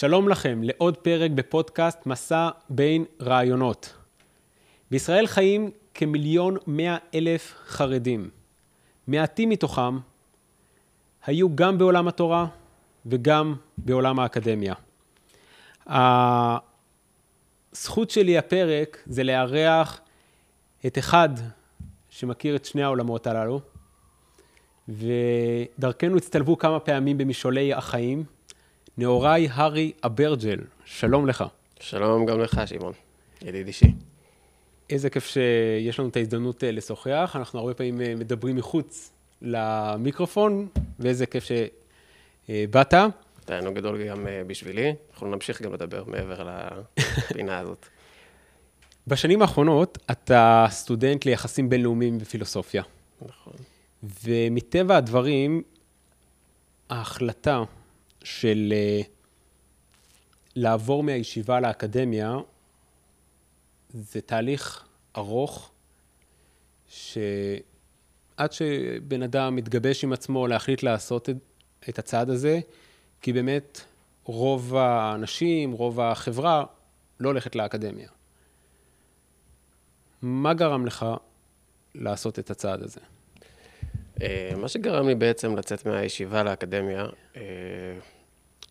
שלום לכם לעוד פרק בפודקאסט מסע בין רעיונות. בישראל חיים כמיליון מאה אלף חרדים. מעטים מתוכם היו גם בעולם התורה וגם בעולם האקדמיה. הזכות שלי הפרק זה לארח את אחד שמכיר את שני העולמות הללו, ודרכנו הצטלבו כמה פעמים במשעולי החיים. נאורי הארי אברג'ל, שלום לך. שלום גם לך, שמעון, ידיד אישי. איזה כיף שיש לנו את ההזדמנות אה, לשוחח. אנחנו הרבה פעמים אה, מדברים מחוץ למיקרופון, ואיזה כיף שבאת. תענוג גדול גם אה, בשבילי. אנחנו נמשיך גם לדבר מעבר לפינה הזאת. בשנים האחרונות אתה סטודנט ליחסים בינלאומיים בפילוסופיה. נכון. ומטבע הדברים, ההחלטה של uh, לעבור מהישיבה לאקדמיה זה תהליך ארוך, שעד שבן אדם מתגבש עם עצמו להחליט לעשות את, את הצעד הזה, כי באמת רוב האנשים, רוב החברה, לא הולכת לאקדמיה. מה גרם לך לעשות את הצעד הזה? אה, מה שגרם לי בעצם לצאת מהישיבה לאקדמיה, אה,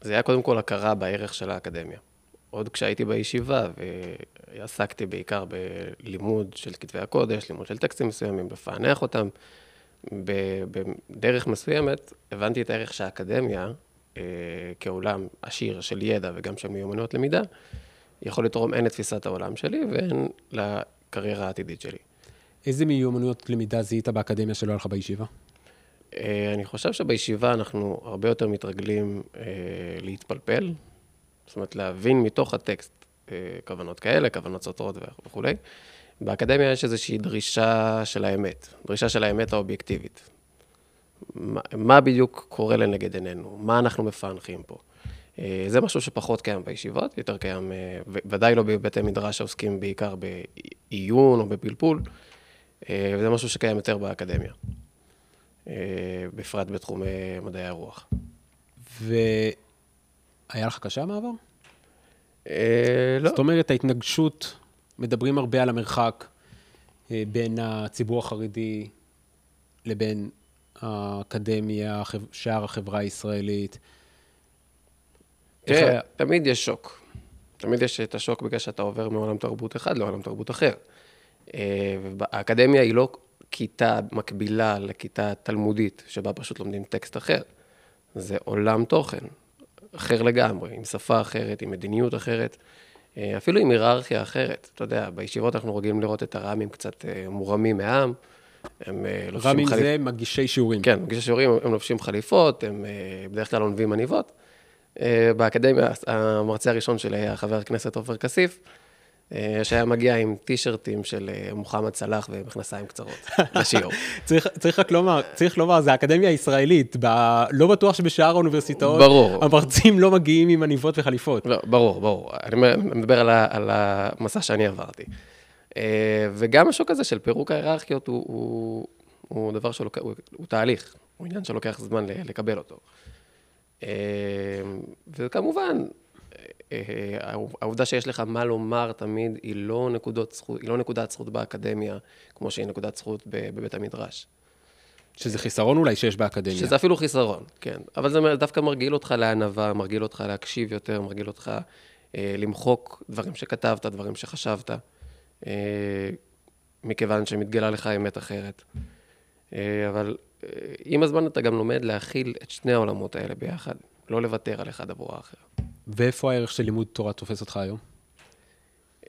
זה היה קודם כל הכרה בערך של האקדמיה. עוד כשהייתי בישיבה ועסקתי בעיקר בלימוד של כתבי הקודש, לימוד של טקסטים מסוימים, לפענח אותם, בדרך מסוימת הבנתי את הערך שהאקדמיה, אה, כעולם עשיר של ידע וגם של מיומנויות למידה, יכול לתרום הן לתפיסת העולם שלי והן לקריירה העתידית שלי. איזה מיומנויות למידה זיהית באקדמיה שלא לך בישיבה? אה, אני חושב שבישיבה אנחנו הרבה יותר מתרגלים אה, להתפלפל, זאת אומרת להבין מתוך הטקסט אה, כוונות כאלה, כוונות סותרות וכולי. באקדמיה יש איזושהי דרישה של האמת, דרישה של האמת האובייקטיבית. מה, מה בדיוק קורה לנגד עינינו? מה אנחנו מפענחים פה? זה משהו שפחות קיים בישיבות, יותר קיים, ודאי לא בבתי מדרש שעוסקים בעיקר בעיון או בפלפול. וזה משהו שקיים יותר באקדמיה, בפרט בתחום מדעי הרוח. והיה לך קשה המעבר? אה, לא. זאת אומרת, ההתנגשות, מדברים הרבה על המרחק בין הציבור החרדי לבין האקדמיה, שאר החברה הישראלית. תראה, תמיד יש שוק. תמיד יש את השוק בגלל שאתה עובר מעולם תרבות אחד לעולם תרבות אחר. אה, האקדמיה היא לא כיתה מקבילה לכיתה תלמודית, שבה פשוט לומדים טקסט אחר. זה עולם תוכן אחר לגמרי, עם שפה אחרת, עם מדיניות אחרת, אה, אפילו עם היררכיה אחרת. אתה יודע, בישיבות אנחנו רגילים לראות את הר"מים קצת אה, מורמים מהעם. הם לובשים חליפות. ר"מים זה מגישי שיעורים. כן, מגישי שיעורים, הם לובשים חליפות, הם בדרך כלל עונבים עניבות. באקדמיה, המרצה הראשון שלי היה חבר הכנסת עופר כסיף. אה, שהיה מגיע עם טישרטים של אה, מוחמד סלאח ומכנסיים קצרות לשיעור. צריך, צריך רק לומר, צריך לומר, זה האקדמיה הישראלית, ב... לא בטוח שבשאר האוניברסיטאות, ברור. המרצים לא מגיעים עם עניבות וחליפות. לא, ברור, ברור. אני מדבר על, ה, על המסע שאני עברתי. אה, וגם השוק הזה של פירוק ההיררכיות הוא, הוא, הוא דבר שלוקח, הוא, הוא תהליך, הוא עניין שלוקח זמן לקבל אותו. וכמובן, העובדה שיש לך מה לומר תמיד היא לא, נקודות זכות, היא לא נקודת זכות באקדמיה, כמו שהיא נקודת זכות בבית המדרש. שזה חיסרון אולי שיש באקדמיה. שזה אפילו חיסרון, כן. אבל זה דווקא מרגיל אותך לענווה, מרגיל אותך להקשיב יותר, מרגיל אותך אה, למחוק דברים שכתבת, דברים שחשבת, אה, מכיוון שמתגלה לך אמת אחרת. אה, אבל אה, עם הזמן אתה גם לומד להכיל את שני העולמות האלה ביחד, לא לוותר על אחד עבור האחר. ואיפה הערך של לימוד תורה תופס אותך היום?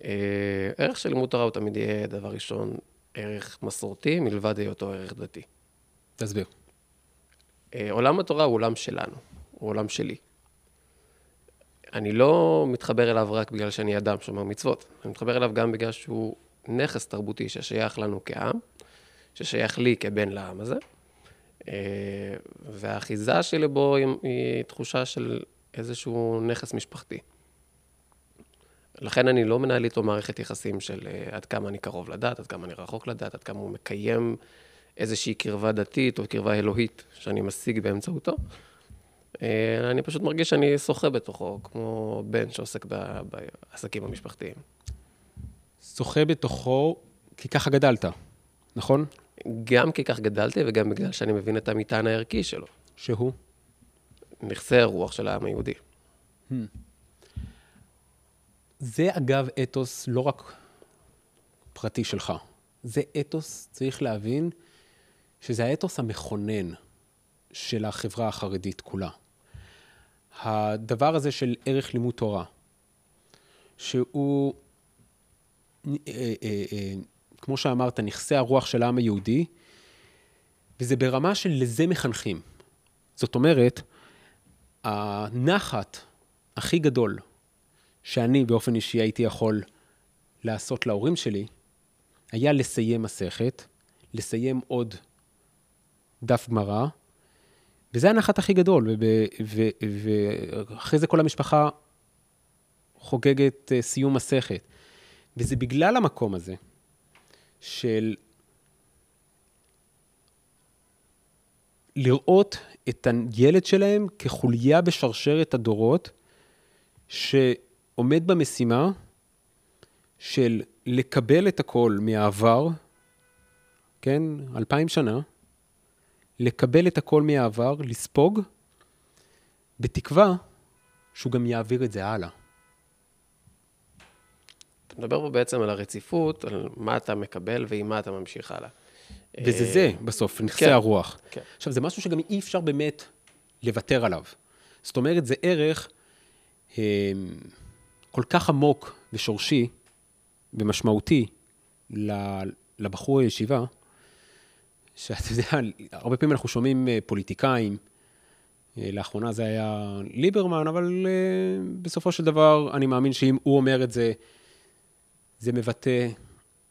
אה, ערך של לימוד תורה הוא תמיד יהיה, דבר ראשון, ערך מסורתי, מלבד היותו ערך דתי. תסביר. אה, עולם התורה הוא עולם שלנו, הוא עולם שלי. אני לא מתחבר אליו רק בגלל שאני אדם שומר מצוות, אני מתחבר אליו גם בגלל שהוא נכס תרבותי ששייך לנו כעם, ששייך לי כבן לעם הזה, אה, והאחיזה שלי בו היא תחושה של איזשהו נכס משפחתי. לכן אני לא מנהל איתו מערכת יחסים של uh, עד כמה אני קרוב לדת, עד כמה אני רחוק לדת, עד כמה הוא מקיים איזושהי קרבה דתית או קרבה אלוהית שאני משיג באמצעותו, אה, אני פשוט מרגיש שאני שוחה בתוכו, כמו בן שעוסק בעסקים המשפחתיים. שוחה בתוכו, כי ככה גדלת, נכון? גם כי כך גדלתי וגם בגלל שאני מבין את המטען הערכי שלו. שהוא? נכסי הרוח של העם היהודי. זה אגב אתוס לא רק פרטי שלך, זה אתוס, צריך להבין, שזה האתוס המכונן של החברה החרדית כולה. הדבר הזה של ערך לימוד תורה, שהוא, אה, אה, אה, כמו שאמרת, נכסי הרוח של העם היהודי, וזה ברמה של לזה מחנכים. זאת אומרת, הנחת הכי גדול שאני באופן אישי הייתי יכול לעשות להורים שלי, היה לסיים מסכת, לסיים עוד דף גמרא, וזה הנחת הכי גדול, ואחרי זה כל המשפחה חוגגת אה, סיום מסכת. וזה בגלל המקום הזה של לראות את הילד שלהם כחוליה בשרשרת הדורות, שעומד במשימה של לקבל את הכל מהעבר, כן, אלפיים שנה, לקבל את הכל מהעבר, לספוג, בתקווה שהוא גם יעביר את זה הלאה. אתה מדבר פה בעצם על הרציפות, על מה אתה מקבל ועם מה אתה ממשיך הלאה. וזה אה, זה, בסוף, נכסי כן, הרוח. כן. עכשיו, זה משהו שגם אי אפשר באמת לוותר עליו. זאת אומרת, זה ערך אה, כל כך עמוק ושורשי ומשמעותי לבחור הישיבה, שאתה יודע, הרבה פעמים אנחנו שומעים אה, פוליטיקאים, אה, לאחרונה זה היה ליברמן, אבל בסופו של דבר, אני מאמין שאם הוא אומר את זה, זה מבטא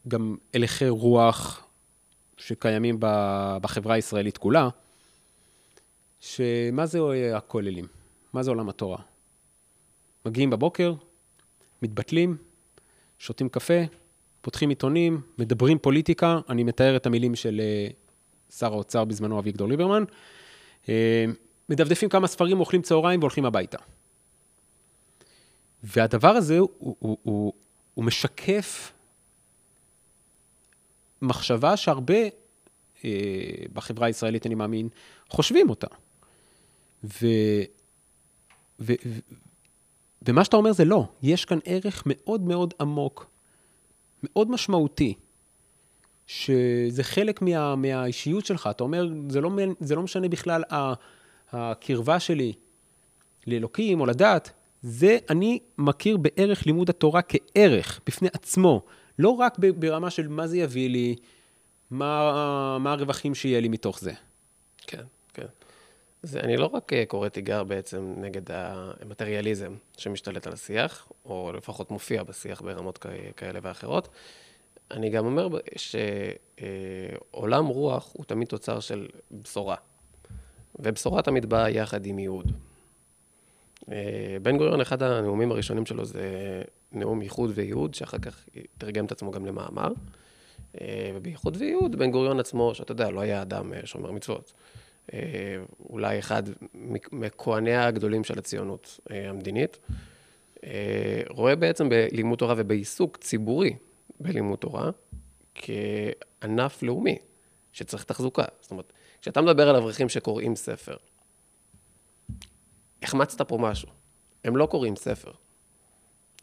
גם הלכי רוח שקיימים בחברה הישראלית כולה, שמה זה הכוללים? מה זה עולם התורה? מגיעים בבוקר, מתבטלים, שותים קפה, פותחים עיתונים, מדברים פוליטיקה, אני מתאר את המילים של אה, שר האוצר בזמנו, אביגדור ליברמן, אה, מדפדפים כמה ספרים, אוכלים צהריים והולכים הביתה. והדבר הזה, הוא, הוא, הוא, הוא משקף מחשבה שהרבה אה, בחברה הישראלית, אני מאמין, חושבים אותה. ו, ו, ו, ומה שאתה אומר זה לא, יש כאן ערך מאוד מאוד עמוק, מאוד משמעותי, שזה חלק מה, מהאישיות שלך. אתה אומר, זה לא, זה לא משנה בכלל ה- הקרבה שלי לאלוקים או לדת, זה אני מכיר בערך לימוד התורה כערך בפני עצמו, לא רק ברמה של מה זה יביא לי, מה, מה הרווחים שיהיה לי מתוך זה. כן, כן. זה, אני לא רק אה, קורא תיגר בעצם נגד המטריאליזם שמשתלט על השיח, או לפחות מופיע בשיח ברמות כאלה ואחרות, אני גם אומר שעולם רוח הוא תמיד תוצר של בשורה, ובשורה תמיד באה יחד עם ייעוד. אה, בן גוריון, אחד הנאומים הראשונים שלו זה נאום ייחוד וייעוד, שאחר כך תרגם את עצמו גם למאמר. אה, ובייחוד וייעוד, בן גוריון עצמו, שאתה יודע, לא היה אדם אה, שומר מצוות. אה, אולי אחד מכהניה הגדולים של הציונות המדינית. רואה בעצם בלימוד תורה ובעיסוק ציבורי בלימוד תורה כענף לאומי שצריך תחזוקה. זאת אומרת, כשאתה מדבר על אברכים שקוראים ספר, החמצת פה משהו. הם לא קוראים ספר.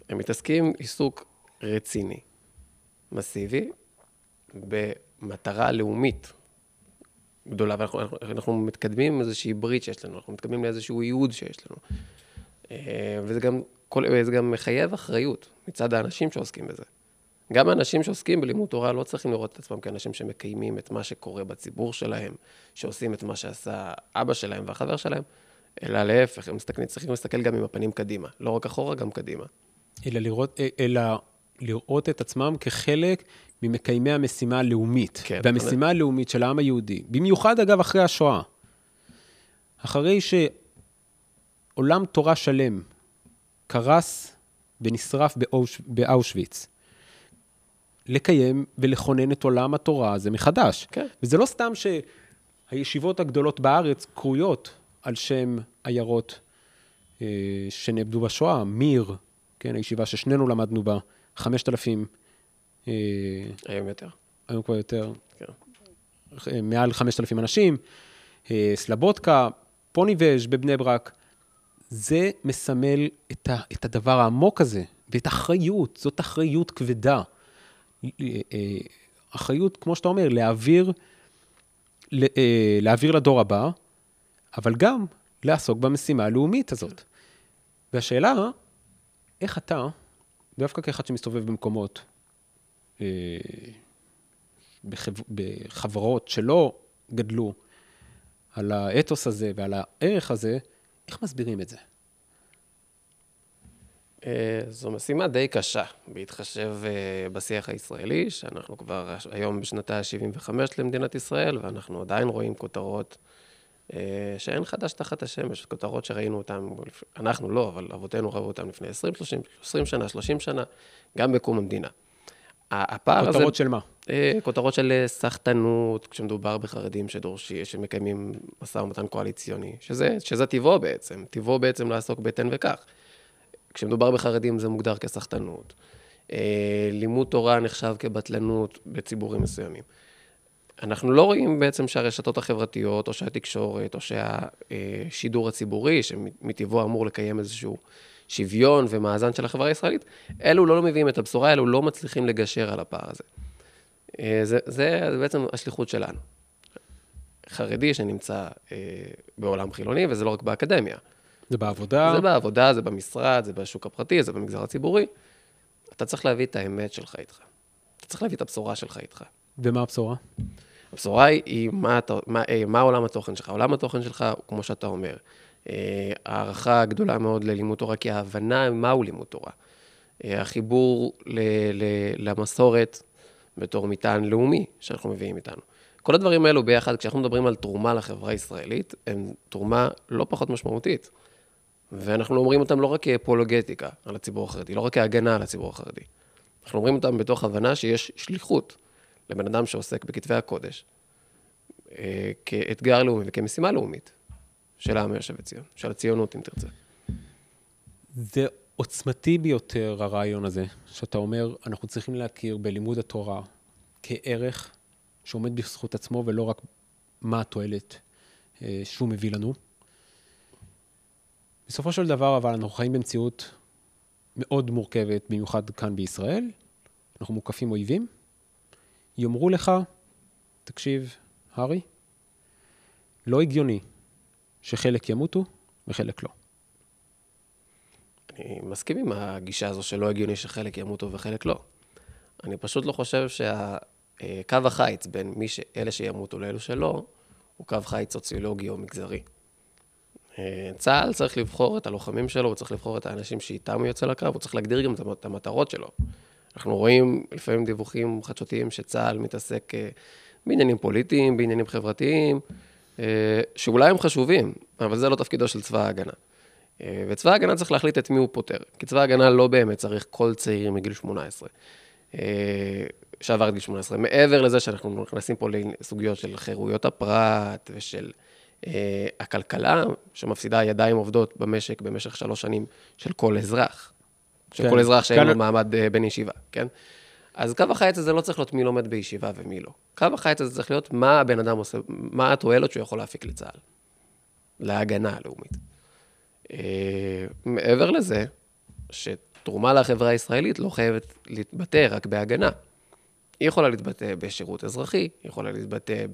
הם מתעסקים עיסוק רציני, מסיבי, במטרה לאומית גדולה, ואנחנו אנחנו, מתקדמים עם איזושהי ברית שיש לנו, אנחנו מתקדמים לאיזשהו ייעוד שיש לנו. אה, וזה גם, כל, וזה גם מחייב אחריות מצד האנשים שעוסקים בזה. גם האנשים שעוסקים בלימוד תורה לא צריכים לראות את עצמם כאנשים שמקיימים את מה שקורה בציבור שלהם, שעושים את מה שעשה אבא שלהם והחבר שלהם, אלא להפך, הם מסתכלים, צריכים להסתכל גם עם הפנים קדימה. לא רק אחורה, גם קדימה. אלא לראות, אלא לראות את עצמם כחלק ממקיימי המשימה הלאומית. כן. והמשימה הלאומית של העם היהודי, במיוחד אגב אחרי השואה, אחרי שעולם תורה שלם קרס ונשרף באוש, באושוויץ, לקיים ולכונן את עולם התורה הזה מחדש. כן. וזה לא סתם שהישיבות הגדולות בארץ קרויות על שם עיירות אה, שנאבדו בשואה, מיר, כן, הישיבה ששנינו למדנו בה, 5,000, אה, היום יותר. היום כבר יותר, כן. אה, מעל 5,000 אנשים, אה, סלבודקה, פוניבז' בבני ברק. זה מסמל את, ה, את הדבר העמוק הזה, ואת אחריות, זאת אחריות כבדה. אחריות, כמו שאתה אומר, להעביר, להעביר לדור הבא, אבל גם לעסוק במשימה הלאומית הזאת. והשאלה, איך אתה, דווקא כאחד שמסתובב במקומות, אה, בחב... בחברות שלא גדלו על האתוס הזה ועל הערך הזה, איך מסבירים את זה? אה, זו משימה די קשה, בהתחשב אה, בשיח הישראלי, שאנחנו כבר היום בשנתה ה-75 למדינת ישראל, ואנחנו עדיין רואים כותרות שאין חדש תחת השמש, כותרות שראינו אותן, אנחנו לא, אבל אבותינו ראו אותן לפני 20, 30, 20 שנה, 30 שנה, גם בקום המדינה. הפער הזה... כותרות של מה? כותרות של סחטנות, כשמדובר בחרדים שדורשי, שמקיימים משא ומתן קואליציוני, שזה, שזה טבעו בעצם, טבעו בעצם לעסוק בתן וכך. כשמדובר בחרדים זה מוגדר כסחטנות. אה, לימוד תורה נחשב כבטלנות בציבורים מסוימים. אנחנו לא רואים בעצם שהרשתות החברתיות, או שהתקשורת, או שהשידור הציבורי, שמטבעו אמור לקיים איזשהו שוויון ומאזן של החברה הישראלית, אלו לא מביאים את הבשורה, אלו לא מצליחים לגשר על הפער הזה. אה, זה, זה בעצם השליחות שלנו. חרדי שנמצא אה, בעולם חילוני, וזה לא רק באקדמיה. זה בעבודה? זה בעבודה, זה במשרד, זה בשוק הפרטי, זה במגזר הציבורי. אתה צריך להביא את האמת שלך איתך. אתה צריך להביא את הבשורה שלך איתך. ומה הבשורה? הבשורה היא מה, מה, אה, מה עולם התוכן שלך. עולם התוכן שלך הוא כמו שאתה אומר. אה, הערכה גדולה מאוד ללימוד תורה, כי ההבנה מהו לימוד תורה. אה, החיבור ל, ל, למסורת בתור מטען לאומי שאנחנו מביאים איתנו. כל הדברים האלו ביחד, כשאנחנו מדברים על תרומה לחברה הישראלית, הם תרומה לא פחות משמעותית. ואנחנו אומרים אותם לא רק כאפולוגטיקה על הציבור החרדי, לא רק כהגנה על הציבור החרדי. אנחנו אומרים אותם בתוך הבנה שיש שליחות לבן אדם שעוסק בכתבי הקודש, אה, כאתגר לאומי וכמשימה לאומית של העם היושב בציון, של הציונות, אם תרצה. זה עוצמתי ביותר, הרעיון הזה, שאתה אומר, אנחנו צריכים להכיר בלימוד התורה כערך שעומד בזכות עצמו, ולא רק מה התועלת אה, שהוא מביא לנו. בסופו של דבר, אבל אנחנו חיים במציאות מאוד מורכבת, במיוחד כאן בישראל. אנחנו מוקפים אויבים. יאמרו לך, תקשיב, הארי, לא הגיוני שחלק ימותו וחלק לא. אני מסכים עם הגישה הזו שלא הגיוני שחלק ימותו וחלק לא. אני פשוט לא חושב שהקו החיץ בין מי ש... אלה שימותו לאלו שלא, הוא קו חיץ סוציולוגי או מגזרי. אה, צה"ל צריך לבחור את הלוחמים שלו, הוא צריך לבחור את האנשים שאיתם הוא יוצא לקרב, הוא צריך להגדיר גם את המטרות שלו. אנחנו רואים לפעמים דיווחים חדשותיים שצה"ל מתעסק אה, בעניינים פוליטיים, בעניינים חברתיים, אה, שאולי הם חשובים, אבל זה לא תפקידו של צבא ההגנה. וצבא ההגנה צריך להחליט את מי הוא פותר, כי צבא ההגנה לא באמת צריך כל צעיר מגיל 18, שעבר את גיל 18. מעבר לזה שאנחנו נכנסים פה לסוגיות של חירויות הפרט ושל אה, הכלכלה, שמפסידה ידיים עובדות במשק במשך שלוש שנים של כל אזרח. של כן, כל אזרח שאין. לו מעמד אה, בן ישיבה, כן? אז קו החיץ הזה לא צריך להיות מי לומד בישיבה ומי לא. קו החיץ הזה צריך להיות מה הבן אדם עושה, מה התועלת שהוא יכול להפיק לצה"ל, להגנה הלאומית. אה, מעבר לזה, שתרומה לחברה הישראלית לא חייבת להתבטא רק בהגנה. היא יכולה להתבטא בשירות אזרחי, היא יכולה להתבטא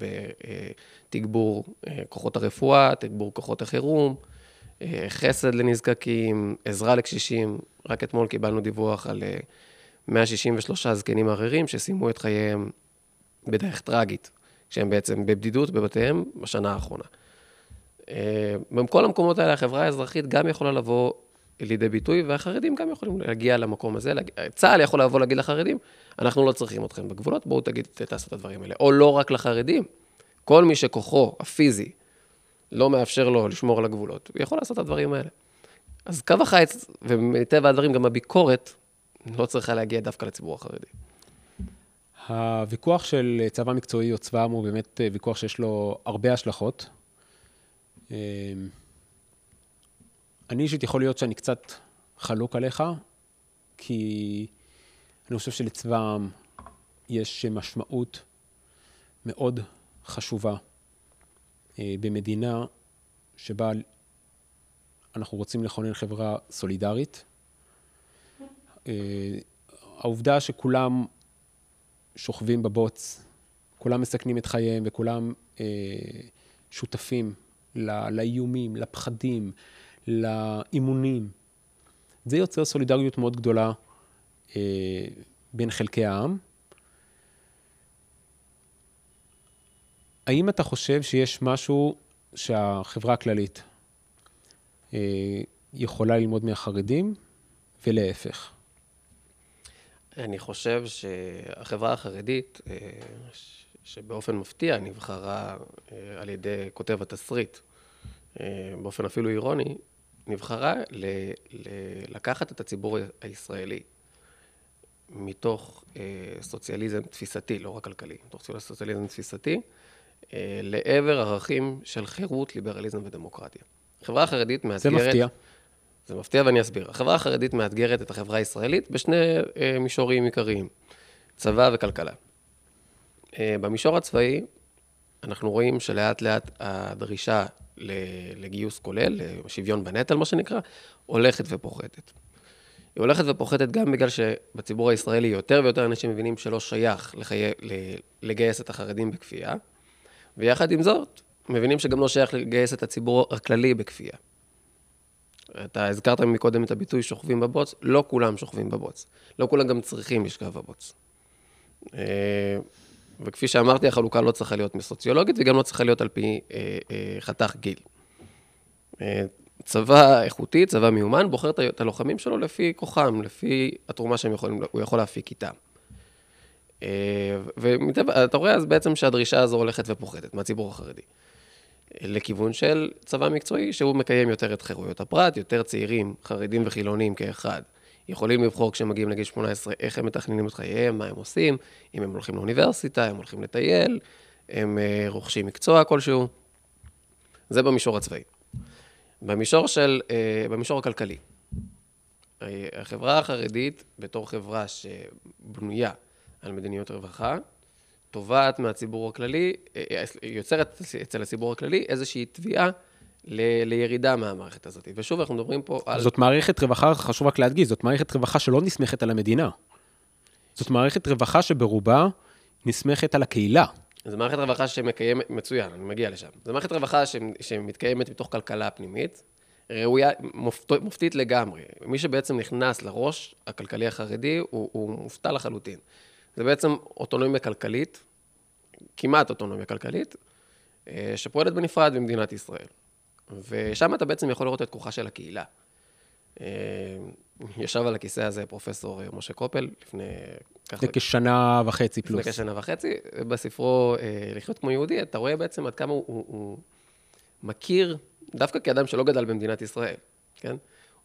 בתגבור אה, כוחות הרפואה, תגבור כוחות החירום, חסד לנזקקים, עזרה לקשישים. רק אתמול קיבלנו דיווח על 163 אה, זקנים ערירים שסיימו את חייהם בדרך טרגית, כשהם בעצם בבדידות בבתיהם בשנה האחרונה. בכל המקומות האלה החברה האזרחית גם יכולה לבוא לידי ביטוי, והחרדים גם יכולים להגיע למקום הזה. צה"ל יכול לבוא להגיד לחרדים, אנחנו לא צריכים אתכם בגבולות, בואו תגיד, תעשו את הדברים האלה. או לא רק לחרדים, כל מי שכוחו הפיזי לא מאפשר לו לשמור על הגבולות, הוא יכול לעשות את הדברים האלה. אז קו החיץ, ומטבע הדברים גם הביקורת, לא צריכה להגיע דווקא לציבור החרדי. הוויכוח של צבא מקצועי או צבא עם הוא באמת ויכוח שיש לו הרבה השלכות. אני אישית יכול להיות שאני קצת חלוק עליך, כי אני חושב שלצבא העם יש משמעות מאוד חשובה אה, במדינה שבה אנחנו רוצים לכונן חברה סולידרית. אה, העובדה שכולם שוכבים בבוץ, כולם מסכנים את חייהם וכולם אה, שותפים לא, לאיומים, לפחדים, לאימונים, זה יוצר סולידריות מאוד גדולה אה, בין חלקי העם. האם אתה חושב שיש משהו שהחברה הכללית יכולה ללמוד מהחרדים, ולהפך? אני חושב שהחברה החרדית, אה, שבאופן מפתיע נבחרה אה, על ידי כותב התסריט, באופן אפילו אירוני, נבחרה ל- ל- לקחת את הציבור הישראלי מתוך סוציאליזם תפיסתי, לא רק כלכלי, מתוך סוציאליזם תפיסתי, לעבר ערכים של חירות, ליברליזם ודמוקרטיה. החברה החרדית מאתגרת... זה מפתיע. זה מפתיע ואני אסביר. החברה החרדית מאתגרת את החברה הישראלית בשני אה, מישורים עיקריים, צבא וכלכלה. אה, במישור הצבאי, אנחנו רואים שלאט לאט הדרישה לגיוס כולל, לשוויון בנטל, מה שנקרא, הולכת ופוחתת. היא הולכת ופוחתת גם בגלל שבציבור הישראלי יותר ויותר אנשים מבינים שלא שייך לחי... לגייס את החרדים בכפייה, ויחד עם זאת, מבינים שגם לא שייך לגייס את הציבור הכללי בכפייה. אתה הזכרת מקודם את הביטוי שוכבים בבוץ, לא כולם שוכבים בבוץ. לא כולם גם צריכים לשכב בבוץ. אה, וכפי שאמרתי, החלוקה לא צריכה להיות מסוציולוגית וגם לא צריכה להיות על פי אה, אה, חתך גיל. צבא איכותי, צבא מיומן, בוחר את הלוחמים שלו לפי כוחם, לפי התרומה שהוא יכול להפיק איתם. ואתה רואה אז בעצם שהדרישה הזו הולכת ופוחתת מהציבור החרדי. לכיוון של צבא מקצועי, שהוא מקיים יותר את חירויות הפרט, יותר צעירים, חרדים וחילונים כאחד. יכולים לבחור כשהם מגיעים לגיל 18 איך הם מתכננים את חייהם, מה הם עושים, אם הם הולכים לאוניברסיטה, הם הולכים לטייל, הם uh, רוכשים מקצוע כלשהו. זה במישור הצבאי. במישור של, uh, במישור הכלכלי. החברה החרדית, בתור חברה שבנויה על מדיניות רווחה, תובעת מהציבור הכללי, אה, אה, יוצרת אצל הציבור הכללי איזושהי תביעה ל, לירידה מהמערכת הזאת. ושוב, אנחנו מדברים פה על... זאת מערכת רווחה, חשוב רק להדגיש, זאת מערכת רווחה שלא נסמכת על המדינה. זאת מערכת רווחה שברובה נסמכת על הקהילה. זו מערכת רווחה שמקיימת, מצוין, אני מגיע לשם. זו מערכת רווחה שמתקיימת מתוך כלכלה פנימית, ראויה, מופת, מופתית לגמרי. מי שבעצם נכנס לראש הכלכלי החרדי, הוא, הוא מופתע לחלוטין. זה בעצם אוטונומיה כלכלית, כמעט אוטונומיה כלכלית, אה, שפועלת בנפרד במדינת ישראל. ושם אתה בעצם יכול לראות את כוחה של הקהילה. אה, ישב על הכיסא הזה פרופסור אה, משה קופל לפני... לפני כשנה וחצי פלוס. לפני כשנה וחצי, בספרו לחיות כמו יהודי, אתה רואה בעצם עד כמה הוא, הוא, הוא מכיר, דווקא כאדם שלא גדל במדינת ישראל, כן?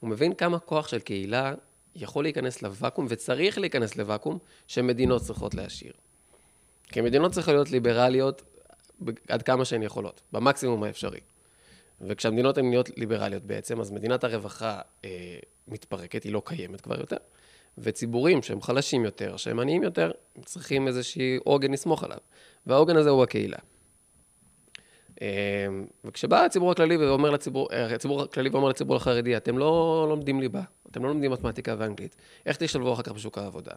הוא מבין כמה כוח של קהילה יכול להיכנס לוואקום וצריך להיכנס לוואקום שמדינות צריכות להשאיר. כי מדינות צריכות להיות ליברליות עד כמה שהן יכולות, במקסימום האפשרי. וכשהמדינות הן נהיות ליברליות בעצם, אז מדינת הרווחה אה, מתפרקת, היא לא קיימת כבר יותר, וציבורים שהם חלשים יותר, שהם עניים יותר, צריכים איזשהי עוגן לסמוך עליו. והעוגן הזה הוא הקהילה. אה, וכשבא הציבור הכללי ואומר לציבור, אה, הציבור הכללי ואומר לציבור החרדי, אתם לא לומדים ליבה, אתם לא לומדים מתמטיקה ואנגלית, איך תשתלבו אחר כך בשוק העבודה?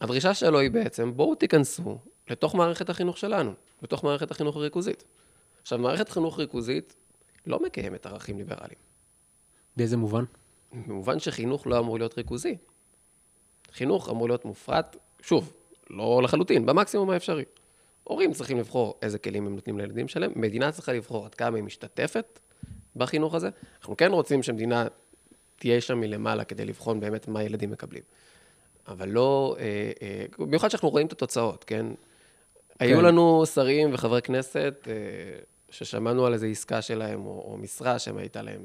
הדרישה שלו היא בעצם, בואו תיכנסו לתוך מערכת החינוך שלנו, לתוך מערכת החינוך הריכוזית. עכשיו, מערכת חינוך ריכוזית לא מקיימת ערכים ליברליים. באיזה מובן? במובן שחינוך לא אמור להיות ריכוזי. חינוך אמור להיות מופרט, שוב, לא לחלוטין, במקסימום האפשרי. הורים צריכים לבחור איזה כלים הם נותנים לילדים שלהם, מדינה צריכה לבחור עד כמה היא משתתפת בחינוך הזה. אנחנו כן רוצים שמדינה תהיה שם מלמעלה כדי לבחון באמת מה ילדים מקבלים. אבל לא, אה, אה, במיוחד שאנחנו רואים את התוצאות, כן? כן. היו לנו שרים וחברי כנסת אה, ששמענו על איזו עסקה שלהם, או, או משרה שהייתה להם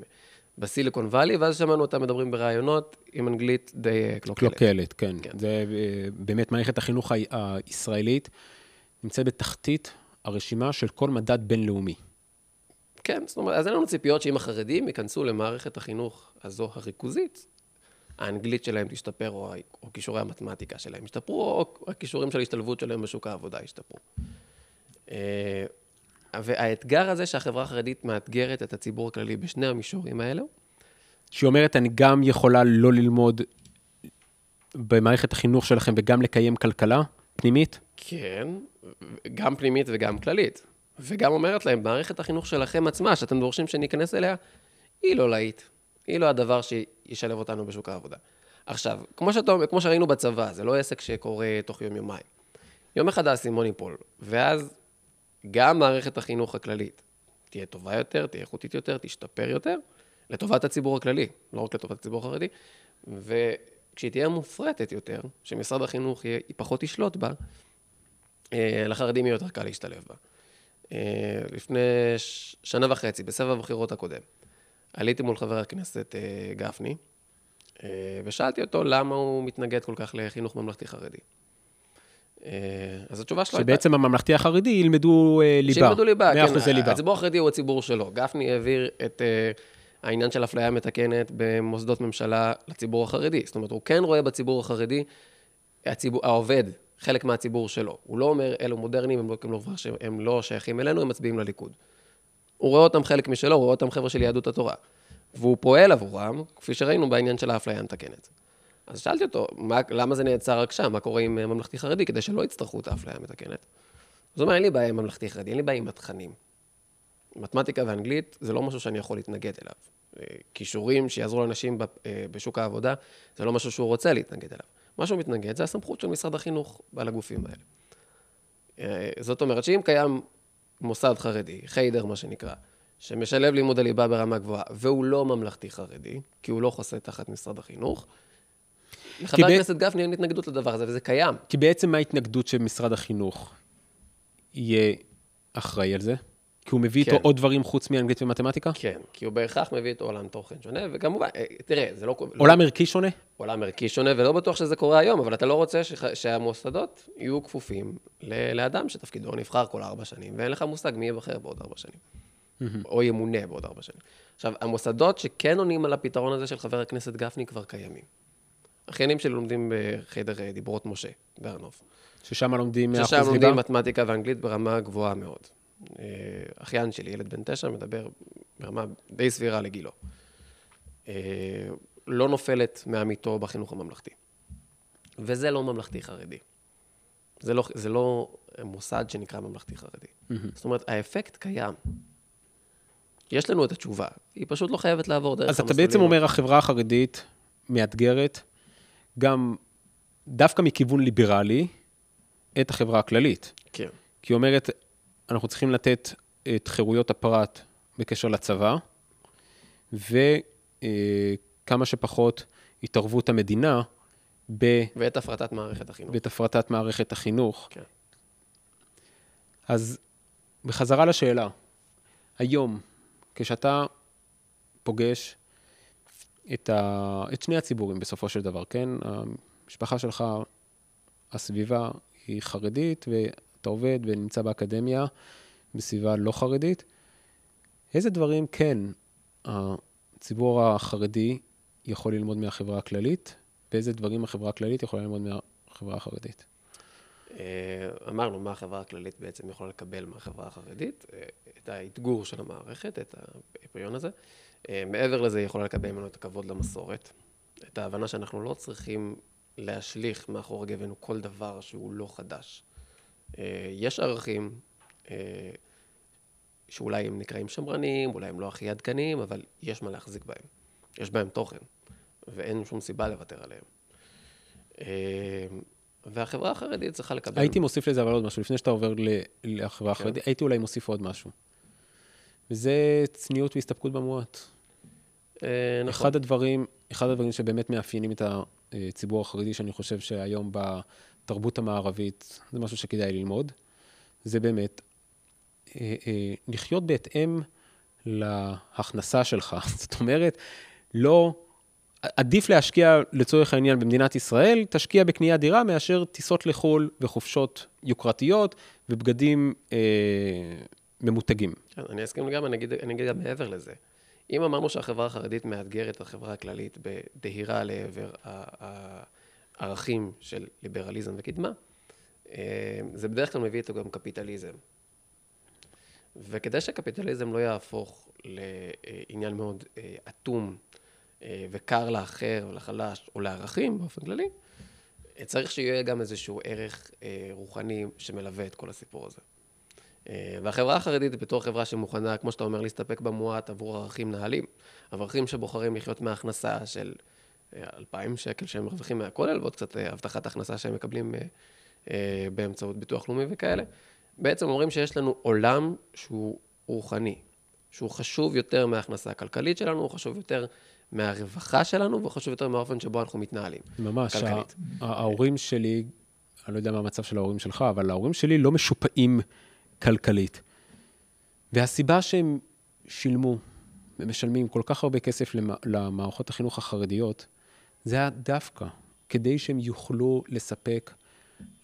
בסיליקון וואלי, ואז שמענו אותם מדברים בראיונות עם אנגלית די קלוקלת. קלוקלת, כן. כן. זה באמת מערכת החינוך הישראלית נמצאת בתחתית הרשימה של כל מדד בינלאומי. כן, זאת אומרת, אז אין לנו ציפיות שאם החרדים ייכנסו למערכת החינוך הזו הריכוזית, האנגלית שלהם תשתפר, או, או כישורי המתמטיקה שלהם ישתפרו, או הכישורים של ההשתלבות שלהם בשוק העבודה ישתפרו. אה, והאתגר הזה שהחברה החרדית מאתגרת את הציבור הכללי בשני המישורים האלו, שהיא אומרת, אני גם יכולה לא ללמוד במערכת החינוך שלכם וגם לקיים כלכלה פנימית? כן, גם פנימית וגם כללית. וגם אומרת להם, מערכת החינוך שלכם עצמה, שאתם דורשים שניכנס אליה, היא לא להיט. היא לא הדבר שישלב אותנו בשוק העבודה. עכשיו, כמו, שאתה, כמו שראינו בצבא, זה לא עסק שקורה תוך יום-יומיים. יום אחד האסימון ייפול, ואז גם מערכת החינוך הכללית תהיה טובה יותר, תהיה איכותית יותר, תשתפר יותר, לטובת הציבור הכללי, לא רק לטובת הציבור החרדי, וכשהיא תהיה מופרטת יותר, שמשרד החינוך יהיה, פחות ישלוט בה, אה, לחרדים יהיה יותר קל להשתלב בה. אה, לפני שנה וחצי, בסבב הבחירות הקודם, עליתי מול חבר הכנסת אה, גפני, ושאלתי אותו למה הוא מתנגד כל כך לחינוך ממלכתי חרדי. אז התשובה שלו הייתה... שבעצם הממלכתי החרדי ילמדו ליבה. שילמדו ליבה, כן. ליבה. הציבור החרדי הוא הציבור שלו. גפני העביר את העניין של אפליה מתקנת במוסדות ממשלה לציבור החרדי. זאת אומרת, הוא כן רואה בציבור החרדי, הציבור, העובד, חלק מהציבור שלו. הוא לא אומר, אלו מודרניים, הם לא, הם, לא, הם לא שייכים אלינו, הם מצביעים לליכוד. הוא רואה אותם חלק משלו, הוא רואה אותם חבר'ה של יהדות התורה. והוא פועל עבורם, כפי שראינו בעניין של האפליה המתקנת. אז שאלתי אותו, מה, למה זה נעצר רק שם? מה קורה עם אה, ממלכתי חרדי? כדי שלא יצטרכו את האפליה המתקנת. אז הוא אומר, אין לי בעיה עם ממלכתי חרדי, אין לי בעיה עם התכנים. מתמטיקה ואנגלית זה לא משהו שאני יכול להתנגד אליו. כישורים שיעזרו לאנשים אה, בשוק העבודה, זה לא משהו שהוא רוצה להתנגד אליו. מה שהוא מתנגד זה הסמכות של משרד החינוך על הגופים האלה. אה, זאת אומרת שאם קיים מוסד חרדי, חיידר מה שנקרא, שמשלב לימוד הליבה ברמה גבוהה, והוא לא ממלכתי חרדי, כי הוא לא חוסה תחת משרד החינוך, לחבר הכנסת ב... גפני אין התנגדות לדבר הזה, וזה קיים. כי בעצם מה ההתנגדות שמשרד החינוך יהיה אחראי על זה? כי הוא מביא כן. איתו עוד דברים חוץ מאנגלית ומתמטיקה? כן, כי הוא בהכרח מביא איתו עולם תוכן שונה, וכמובן, אה, תראה, זה לא... עולם לא, ערכי שונה? עולם ערכי שונה, ולא בטוח שזה קורה היום, אבל אתה לא רוצה ש... שהמוסדות יהיו כפופים ל... לאדם שתפקידו נבחר כל ארבע שנים, ואין לך מושג מי יבחר בעוד ארבע שנים. Mm-hmm. או ימונה בעוד ארבע שנים. עכשיו, המוסדות שכן עונים על הפתרון הזה של חבר הכנסת גפני כבר קיימים. אחיינים שלי לומדים בחדר אה, דיברות משה, בהר נוף. ששם לומדים 100% ליבה? ששם לומדים מתמטיקה ואנגלית ברמה גבוהה מאוד. אה, אחיין שלי, ילד בן תשע, מדבר ברמה די סבירה לגילו. אה, לא נופלת מעמיתו בחינוך הממלכתי. וזה לא ממלכתי חרדי. זה לא, זה לא מוסד שנקרא ממלכתי חרדי. Mm-hmm. זאת אומרת, האפקט קיים. יש לנו את התשובה, היא פשוט לא חייבת לעבור דרך המסלולים. אז אתה בעצם אומר, החברה החרדית מאתגרת גם דווקא מכיוון ליברלי את החברה הכללית. כן. כי היא אומרת, אנחנו צריכים לתת את חירויות הפרט בקשר לצבא, וכמה שפחות התערבות המדינה ב... ואת הפרטת מערכת החינוך. ואת הפרטת מערכת החינוך. כן. אז בחזרה לשאלה, היום, כשאתה פוגש את, ה... את שני הציבורים בסופו של דבר, כן? המשפחה שלך, הסביבה היא חרדית, אתה עובד ונמצא באקדמיה, בסביבה לא חרדית, איזה דברים כן הציבור החרדי יכול ללמוד מהחברה הכללית, ואיזה דברים החברה הכללית יכולה ללמוד מהחברה החרדית? אה, אמרנו מה החברה הכללית בעצם יכולה לקבל מהחברה החרדית, אה, את האתגור של המערכת, את הפריון הזה. אה, מעבר לזה, היא יכולה לקבל ממנו את הכבוד למסורת, את ההבנה שאנחנו לא צריכים להשליך מאחורי גבינו כל דבר שהוא לא חדש. אה, יש ערכים אה, שאולי הם נקראים שמרניים, אולי הם לא הכי עדכניים, אבל יש מה להחזיק בהם. יש בהם תוכן, ואין שום סיבה לוותר עליהם. אה, והחברה החרדית צריכה לקבל... הייתי מוסיף לזה אבל עוד משהו, לפני שאתה עובר לחברה כן. החרדית, הייתי אולי מוסיף עוד משהו. וזה צניעות והסתפקות במועט. נכון. אחד הדברים, אחד הדברים שבאמת מאפיינים את הציבור החרדי, שאני חושב שהיום התרבות המערבית, זה משהו שכדאי ללמוד, זה באמת אה, אה, לחיות בהתאם להכנסה שלך. זאת אומרת, לא, עדיף להשקיע לצורך העניין במדינת ישראל, תשקיע בקניית דירה מאשר טיסות לחו"ל וחופשות יוקרתיות ובגדים אה, ממותגים. כן, אני אסכים לגמרי, אני אני אגיד גם מעבר לזה. אם אמרנו שהחברה החרדית מאתגרת את החברה הכללית בדהירה לעבר הערכים של ליברליזם וקדמה, אה, זה בדרך כלל מביא איתו גם קפיטליזם. וכדי שקפיטליזם לא יהפוך לעניין מאוד אה, אטום אה, וקר לאחר ולחלש או לערכים באופן כללי, צריך שיהיה גם איזשהו ערך רוחני שמלווה את כל הסיפור הזה. והחברה החרדית בתור חברה שמוכנה, כמו שאתה אומר, להסתפק במועט עבור ערכים נהלים, ערכים שבוחרים לחיות מהכנסה של 2,000 שקל שהם מרוויחים מהכולל, ועוד קצת הבטחת הכנסה שהם מקבלים אה, באמצעות ביטוח לאומי וכאלה, בעצם אומרים שיש לנו עולם שהוא רוחני, שהוא חשוב יותר מההכנסה הכלכלית שלנו, הוא חשוב יותר מהרווחה שלנו, והוא חשוב יותר מהאופן שבו אנחנו מתנהלים. ממש, כלכלית. ההורים שלי, אני לא יודע מה המצב של ההורים שלך, אבל ההורים שלי לא משופעים כלכלית. והסיבה שהם שילמו ומשלמים כל כך הרבה כסף למערכות החינוך החרדיות, זה היה דווקא כדי שהם יוכלו לספק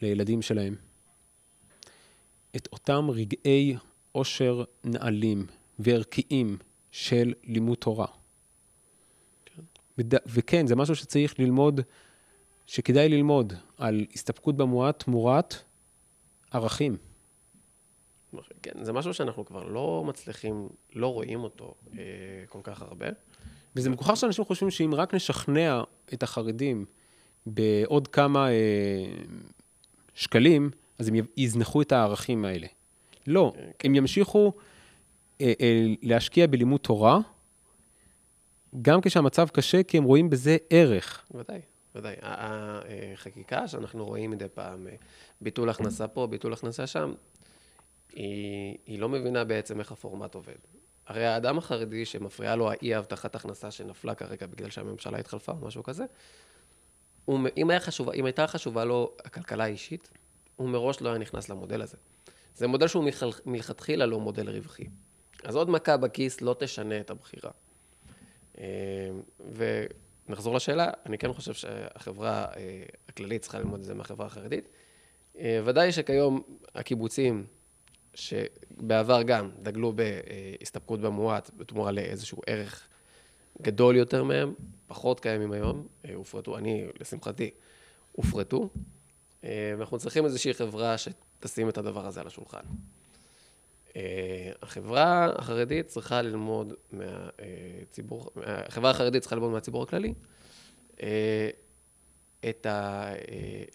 לילדים שלהם את אותם רגעי עושר נעלים וערכיים של לימוד תורה. כן. וד... וכן, זה משהו שצריך ללמוד, שכדאי ללמוד על הסתפקות במועט תמורת ערכים. כן, זה משהו שאנחנו כבר לא מצליחים, לא רואים אותו אה, כל כך הרבה. וזה מגוחך שאנשים חושבים שאם רק נשכנע את החרדים בעוד כמה אה, שקלים, אז הם יזנחו את הערכים האלה. לא, כן, כן. הם ימשיכו אה, אה, להשקיע בלימוד תורה, גם כשהמצב קשה, כי הם רואים בזה ערך. ודאי, ודאי. החקיקה שאנחנו רואים מדי פעם, אה, ביטול הכנסה פה, ביטול הכנסה שם, היא, היא לא מבינה בעצם איך הפורמט עובד. הרי האדם החרדי שמפריעה לו האי הבטחת הכנסה שנפלה כרגע בגלל שהממשלה התחלפה או משהו כזה, הוא, אם, חשוב, אם הייתה חשובה לו הכלכלה האישית, הוא מראש לא היה נכנס למודל הזה. זה מודל שהוא מלכתחילה לא מודל רווחי. אז עוד מכה בכיס לא תשנה את הבחירה. אה, ונחזור לשאלה, אני כן חושב שהחברה אה, הכללית צריכה ללמוד את זה מהחברה החרדית. אה, ודאי שכיום הקיבוצים, שבעבר גם דגלו בהסתפקות במועט בתמורה לאיזשהו ערך גדול יותר מהם, פחות קיימים היום, אה, הופרטו, אני, לשמחתי, הופרטו, אה, ואנחנו צריכים איזושהי חברה שתשים את הדבר הזה על השולחן. אה, החברה החרדית צריכה ללמוד מהציבור, החברה החרדית צריכה ללמוד מהציבור הכללי את ה...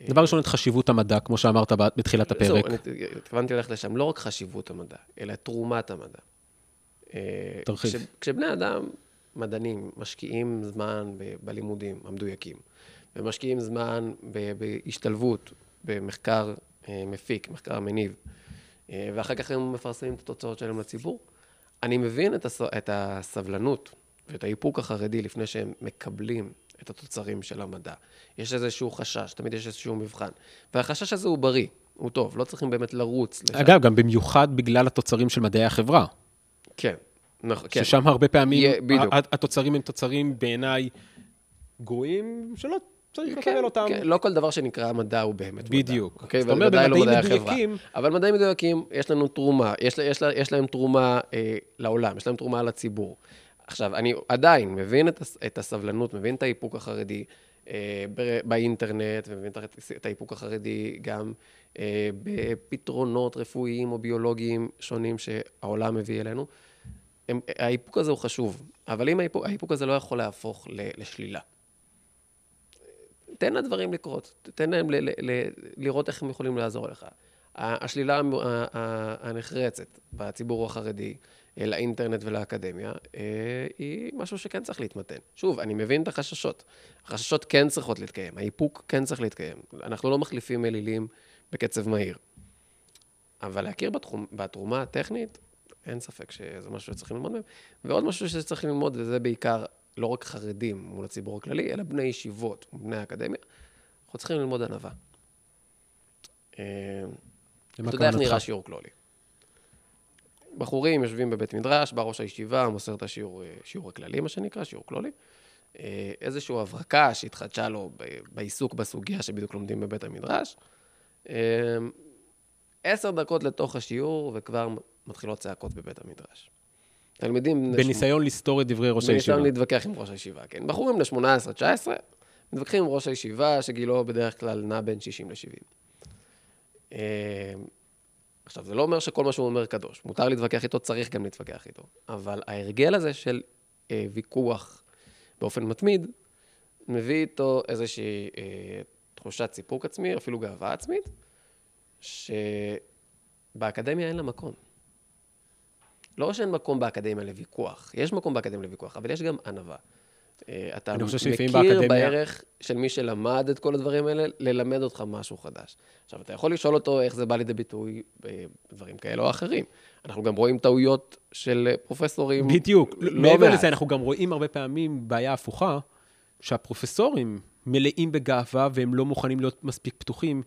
דבר ראשון, את חשיבות המדע, כמו שאמרת בתחילת הפרק. זהו, התכוונתי ללכת לשם, לא רק חשיבות המדע, אלא תרומת המדע. תרחיב. כש, כשבני אדם מדענים משקיעים זמן ב- בלימודים המדויקים, ומשקיעים זמן ב- בהשתלבות, במחקר אה, מפיק, מחקר מניב, אה, ואחר כך הם מפרסמים את התוצאות שלהם לציבור. אני מבין את, הס... את הסבלנות ואת האיפוק החרדי לפני שהם מקבלים את התוצרים של המדע. יש איזשהו חשש, תמיד יש איזשהו מבחן. והחשש הזה הוא בריא, הוא טוב, לא צריכים באמת לרוץ לשם. אגב, גם במיוחד בגלל התוצרים של מדעי החברה. כן, נכון, כן. ששם הרבה פעמים, yeah, התוצרים הם תוצרים בעיניי גרועים, שלא צריך כן, לקבל אותם. כן, לא כל דבר שנקרא מדע הוא באמת מדע. בדיוק. אוקיי, זאת אומרת, במדעים לא מדויקים... אבל מדעים מדויקים, יש לנו תרומה, יש, יש, יש להם תרומה אה, לעולם, יש להם תרומה לציבור. עכשיו, אני עדיין מבין את, את הסבלנות, מבין את האיפוק החרדי אה, באינטרנט, ומבין את האיפוק החרדי גם אה, בפתרונות רפואיים או ביולוגיים שונים שהעולם מביא אלינו. הם, האיפוק הזה הוא חשוב, אבל אם האיפוק, האיפוק הזה לא יכול להפוך ל, לשלילה. תן לדברים לקרות, תן להם ל, ל, ל, לראות איך הם יכולים לעזור לך. השלילה הנחרצת בציבור החרדי לאינטרנט ולאקדמיה אה, היא משהו שכן צריך להתמתן. שוב, אני מבין את החששות. החששות כן צריכות להתקיים, האיפוק כן צריך להתקיים. אנחנו לא מחליפים אלילים בקצב מהיר. אבל להכיר בתחום, בתרומה הטכנית, אין ספק שזה משהו שצריכים ללמוד מהם. ועוד משהו שצריך ללמוד, וזה בעיקר לא רק חרדים מול הציבור הכללי, אלא בני ישיבות, בני האקדמיה, אנחנו צריכים ללמוד ענווה. אה, אתה יודע איך נראה שיעור כלולי. בחורים יושבים בבית מדרש, בא ראש הישיבה, מוסר את השיעור, אה, שיעור הכללי, מה שנקרא, שיעור כלולי. אה, איזושהי הברקה שהתחדשה לו בעיסוק בסוגיה שבדיוק לומדים בבית המדרש. עשר דקות לתוך השיעור, וכבר מתחילות צעקות בבית המדרש. תלמידים... בניסיון לסתור את דברי ראש הישיבה. בניסיון להתווכח עם ראש הישיבה, כן. בחורים בני 18-19, מתווכחים עם ראש הישיבה, שגילו בדרך כלל נע בין 60 ל-70. עכשיו, זה לא אומר שכל מה שהוא אומר קדוש. מותר להתווכח איתו, צריך גם להתווכח איתו. אבל ההרגל הזה של אה, ויכוח באופן מתמיד, מביא איתו איזושהי אה, תחושת סיפוק עצמי, אפילו גאווה עצמית, שבאקדמיה אין לה מקום. לא שאין מקום באקדמיה לוויכוח, יש מקום באקדמיה לוויכוח, אבל יש גם ענווה. אה, אתה מכיר באקדמיה... בערך של מי שלמד את כל הדברים האלה, ללמד אותך משהו חדש. עכשיו, אתה יכול לשאול אותו איך זה בא לידי ביטוי בדברים כאלה או אחרים. אנחנו גם רואים טעויות של פרופסורים. בדיוק. לא מעבר לזה, אנחנו גם רואים הרבה פעמים בעיה הפוכה, שהפרופסורים מלאים בגאווה והם לא מוכנים להיות מספיק פתוחים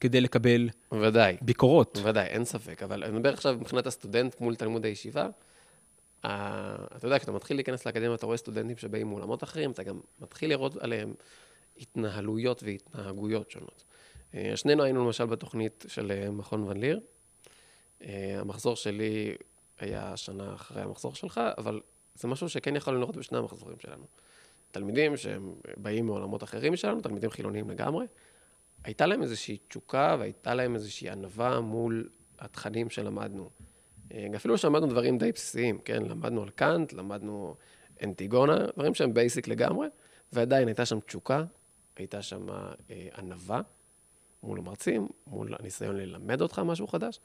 כדי לקבל ודאי. ביקורות. ודאי, אין ספק. אבל אני מדבר עכשיו מבחינת הסטודנט מול תלמוד הישיבה. Uh, אתה יודע, כשאתה מתחיל להיכנס לאקדמיה, אתה רואה סטודנטים שבאים מעולמות אחרים, אתה גם מתחיל לראות עליהם התנהלויות והתנהגויות שונות. Uh, שנינו היינו למשל בתוכנית של uh, מכון ון ליר. המחזור שלי היה שנה אחרי המחזור שלך, אבל זה משהו שכן יכולנו לראות בשני המחזורים שלנו. תלמידים שהם באים מעולמות אחרים שלנו, תלמידים חילוניים לגמרי, הייתה להם איזושהי תשוקה והייתה להם איזושהי ענווה מול התכנים שלמדנו. אה, אפילו שלמדנו דברים די בסיסיים, כן? למדנו על קאנט, למדנו אנטיגונה, דברים שהם basic לגמרי, ועדיין הייתה שם תשוקה, הייתה שם אה, ענווה מול המרצים, מול הניסיון ללמד אותך משהו חדש,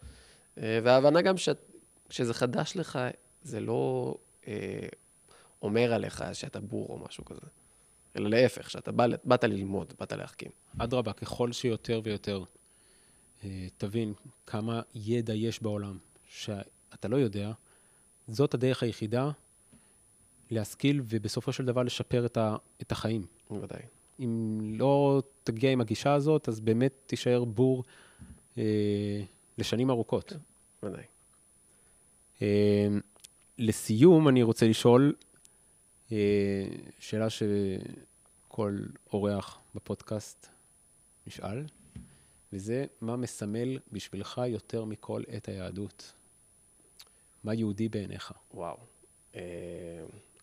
אה, וההבנה גם שכשזה חדש לך, זה לא אה, אומר עליך שאתה בור או משהו כזה. אלא להפך, שאתה בא, באת ללמוד, באת להחכים. אדרבה, ככל שיותר ויותר אה, תבין כמה ידע יש בעולם שאתה לא יודע, זאת הדרך היחידה להשכיל ובסופו של דבר לשפר את, ה, את החיים. בוודאי. אם לא תגיע עם הגישה הזאת, אז באמת תישאר בור אה, לשנים ארוכות. כן, ודאי. אה, לסיום, אני רוצה לשאול, אה, שאלה שכל אורח בפודקאסט נשאל, וזה מה מסמל בשבילך יותר מכל את היהדות? מה יהודי בעיניך? וואו. Uh,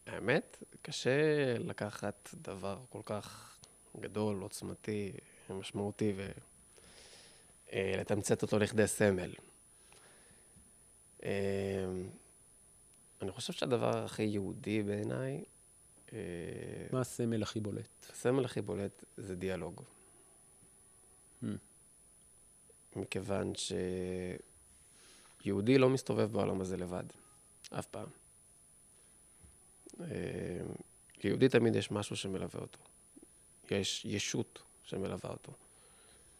האמת, קשה לקחת דבר כל כך גדול, עוצמתי, משמעותי, ולתמצת uh, אותו לכדי סמל. Uh, אני חושב שהדבר הכי יהודי בעיניי... אה, מה הסמל הכי בולט? הסמל הכי בולט זה דיאלוג. Hmm. מכיוון שיהודי לא מסתובב בעולם הזה לבד, אף פעם. אה, ליהודי תמיד יש משהו שמלווה אותו. יש ישות שמלווה אותו.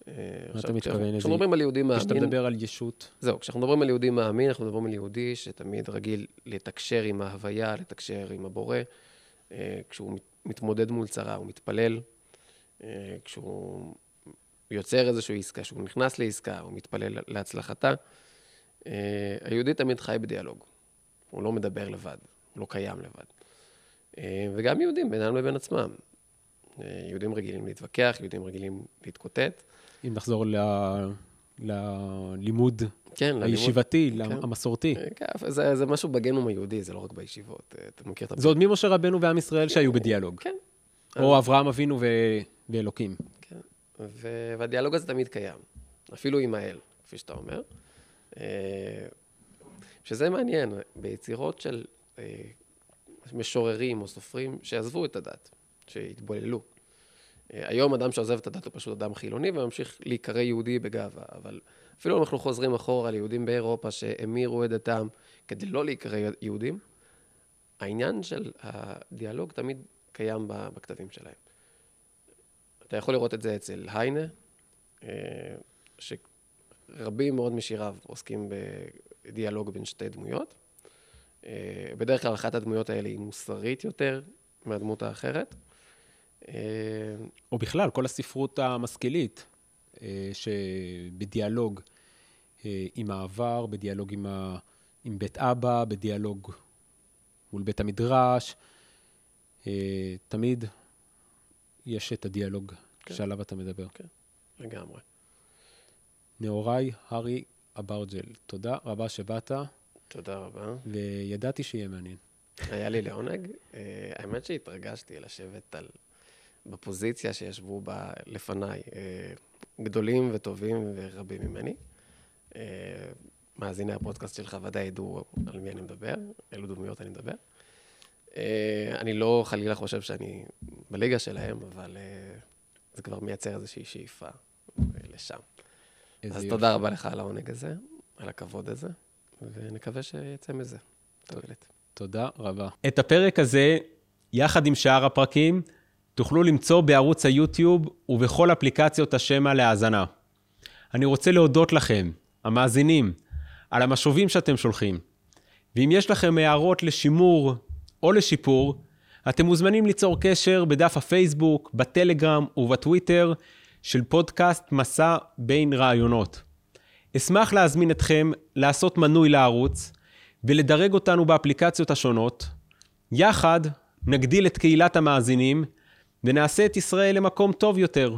אה, מה אתה מתכוון? כשאנחנו מדברים על יהודי מאמין... כשאתה מדבר על ישות. זהו, כשאנחנו מדברים על יהודי מאמין, אנחנו מדברים על יהודי שתמיד רגיל לתקשר עם ההוויה, לתקשר עם הבורא. אה, כשהוא מתמודד מול צרה, הוא מתפלל. אה, כשהוא יוצר איזושהי עסקה, כשהוא נכנס לעסקה, הוא מתפלל להצלחתה. היהודי תמיד חי בדיאלוג. הוא לא מדבר לבד, הוא לא קיים לבד. וגם יהודים בינם לבין עצמם. יהודים רגילים להתווכח, יהודים רגילים להתקוטט. אם נחזור ל... ללימוד כן, הישיבתי, כן. המסורתי. כן, זה, זה משהו בגנום היהודי, זה לא רק בישיבות. אתה מכיר את זה עוד ממשה רבנו ועם ישראל שהיו בדיאלוג. כן. או אברהם אבינו ו... ואלוקים. כן, ו... והדיאלוג הזה תמיד קיים, אפילו עם האל, כפי שאתה אומר. אה, שזה מעניין, ביצירות של אה, משוררים או סופרים שעזבו את הדת, שהתבוללו. אה, היום אדם שעוזב את הדת הוא פשוט אדם חילוני וממשיך להיקרא יהודי בגאווה, אבל אפילו אנחנו חוזרים אחורה ליהודים באירופה שהמירו את דתם כדי לא להיקרא יהודים, העניין של הדיאלוג תמיד קיים בכתבים שלהם. אתה יכול לראות את זה אצל היינה, אה, שרבים מאוד משיריו עוסקים בדיאלוג בין שתי דמויות. אה, בדרך כלל אחת הדמויות האלה היא מוסרית יותר מהדמות האחרת. או בכלל, כל הספרות המשכילית, אה, שבדיאלוג אה, עם העבר, בדיאלוג עם, ה... עם בית אבא, בדיאלוג מול בית המדרש, אה, תמיד יש את הדיאלוג כן. שעליו אתה מדבר. כן, לגמרי. נאוריי, הארי אברג'ל, תודה רבה שבאת. תודה רבה. וידעתי שיהיה מעניין. היה לי לעונג. אה, האמת שהתרגשתי לשבת על... בפוזיציה שישבו בה לפניי, אה, גדולים וטובים ורבים ממני. אה, מאזיני הפודקאסט שלך ודאי ידעו על מי אני מדבר, אילו דמויות אני מדבר. אני לא חלילה חושב שאני בליגה שלהם, אבל זה כבר מייצר איזושהי שאיפה לשם. אז יופי. תודה רבה לך על העונג הזה, על הכבוד הזה, ונקווה שיצא מזה תועלת. תודה רבה. את הפרק הזה, יחד עם שאר הפרקים, תוכלו למצוא בערוץ היוטיוב ובכל אפליקציות השמע להאזנה. אני רוצה להודות לכם, המאזינים, על המשובים שאתם שולחים. ואם יש לכם הערות לשימור או לשיפור, אתם מוזמנים ליצור קשר בדף הפייסבוק, בטלגרם ובטוויטר של פודקאסט מסע בין רעיונות. אשמח להזמין אתכם לעשות מנוי לערוץ ולדרג אותנו באפליקציות השונות. יחד נגדיל את קהילת המאזינים ונעשה את ישראל למקום טוב יותר.